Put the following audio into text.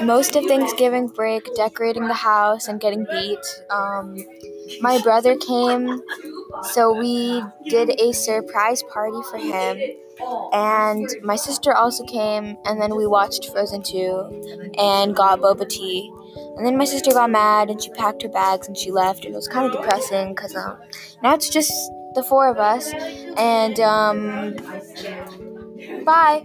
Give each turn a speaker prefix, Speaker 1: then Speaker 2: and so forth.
Speaker 1: most
Speaker 2: of things گوگ decorating the house and beach my brother come so wait a surprise and my sister also came and then we واچنڈی then my sister Goa made and ٹوکیٹنگ the force and bye